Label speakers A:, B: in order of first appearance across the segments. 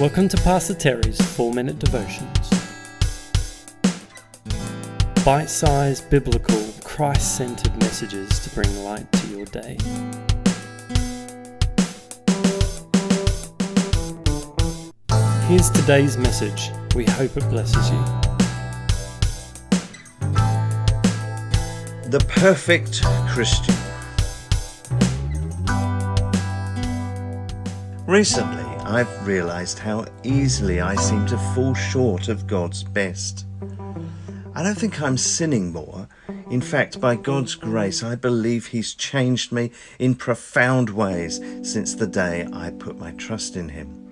A: Welcome to Pastor Terry's 4 Minute Devotions. Bite sized, biblical, Christ centered messages to bring light to your day. Here's today's message. We hope it blesses you.
B: The perfect Christian. Recently, I've realized how easily I seem to fall short of God's best. I don't think I'm sinning more. In fact, by God's grace, I believe He's changed me in profound ways since the day I put my trust in Him.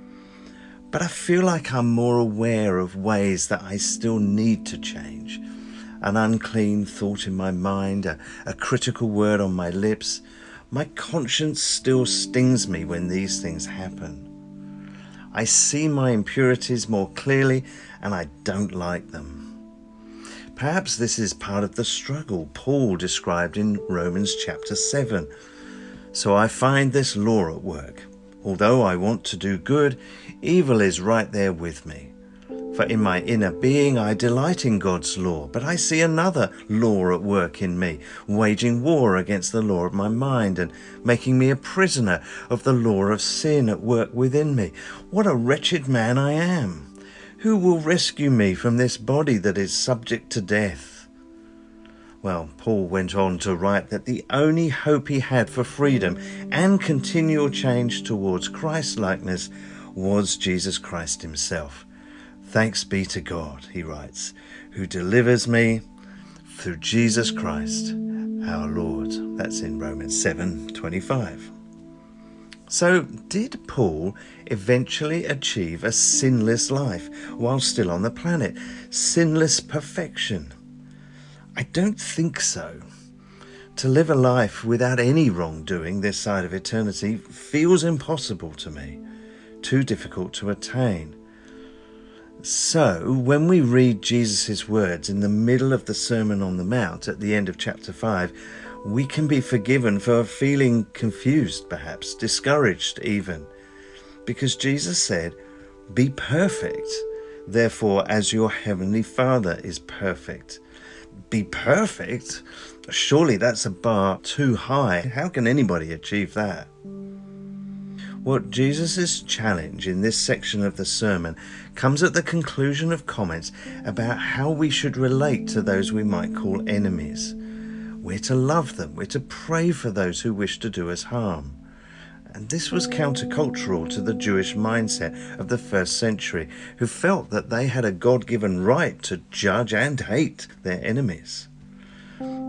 B: But I feel like I'm more aware of ways that I still need to change. An unclean thought in my mind, a, a critical word on my lips. My conscience still stings me when these things happen. I see my impurities more clearly and I don't like them. Perhaps this is part of the struggle Paul described in Romans chapter 7. So I find this law at work. Although I want to do good, evil is right there with me. For in my inner being I delight in God's law, but I see another law at work in me, waging war against the law of my mind and making me a prisoner of the law of sin at work within me. What a wretched man I am! Who will rescue me from this body that is subject to death? Well, Paul went on to write that the only hope he had for freedom and continual change towards Christ likeness was Jesus Christ himself. Thanks be to God, he writes, who delivers me through Jesus Christ our Lord. That's in Romans 7:25. So, did Paul eventually achieve a sinless life while still on the planet? Sinless perfection? I don't think so. To live a life without any wrongdoing this side of eternity feels impossible to me, too difficult to attain. So, when we read Jesus' words in the middle of the Sermon on the Mount at the end of chapter 5, we can be forgiven for feeling confused, perhaps, discouraged even. Because Jesus said, Be perfect, therefore, as your heavenly Father is perfect be perfect, surely that's a bar too high. How can anybody achieve that? What Jesus' challenge in this section of the sermon comes at the conclusion of comments about how we should relate to those we might call enemies. We're to love them, we're to pray for those who wish to do us harm. And this was countercultural to the Jewish mindset of the first century, who felt that they had a God given right to judge and hate their enemies.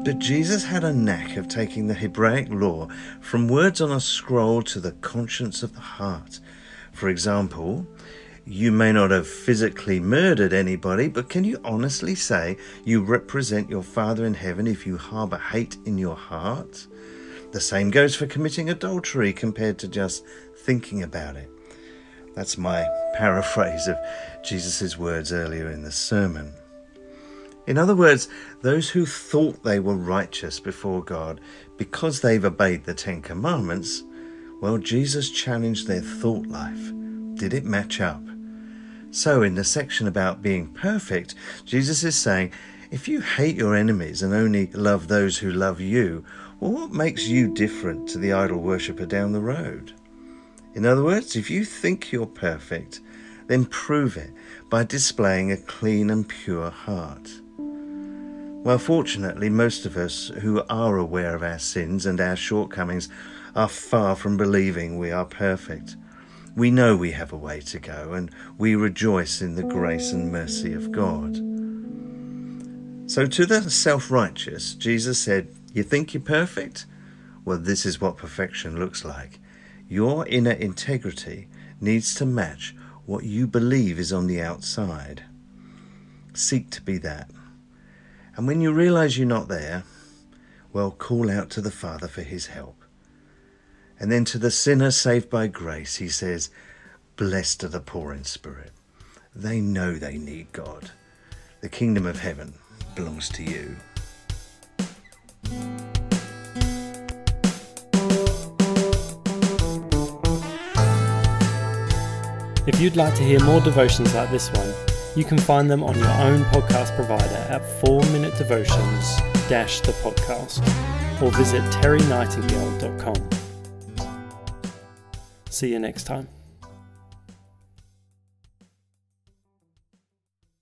B: But Jesus had a knack of taking the Hebraic law from words on a scroll to the conscience of the heart. For example, you may not have physically murdered anybody, but can you honestly say you represent your Father in heaven if you harbour hate in your heart? The same goes for committing adultery compared to just thinking about it. That's my paraphrase of Jesus' words earlier in the sermon. In other words, those who thought they were righteous before God because they've obeyed the Ten Commandments, well, Jesus challenged their thought life. Did it match up? So, in the section about being perfect, Jesus is saying, if you hate your enemies and only love those who love you, well, what makes you different to the idol worshipper down the road? In other words, if you think you're perfect, then prove it by displaying a clean and pure heart. Well, fortunately, most of us who are aware of our sins and our shortcomings are far from believing we are perfect. We know we have a way to go, and we rejoice in the grace and mercy of God. So, to the self righteous, Jesus said, you think you're perfect? Well, this is what perfection looks like. Your inner integrity needs to match what you believe is on the outside. Seek to be that. And when you realize you're not there, well, call out to the Father for his help. And then to the sinner saved by grace, he says, Blessed are the poor in spirit. They know they need God. The kingdom of heaven belongs to you.
A: If you'd like to hear more devotions like this one, you can find them on your own podcast provider at 4minute devotions the podcast or visit terrynightingale.com. See you next time.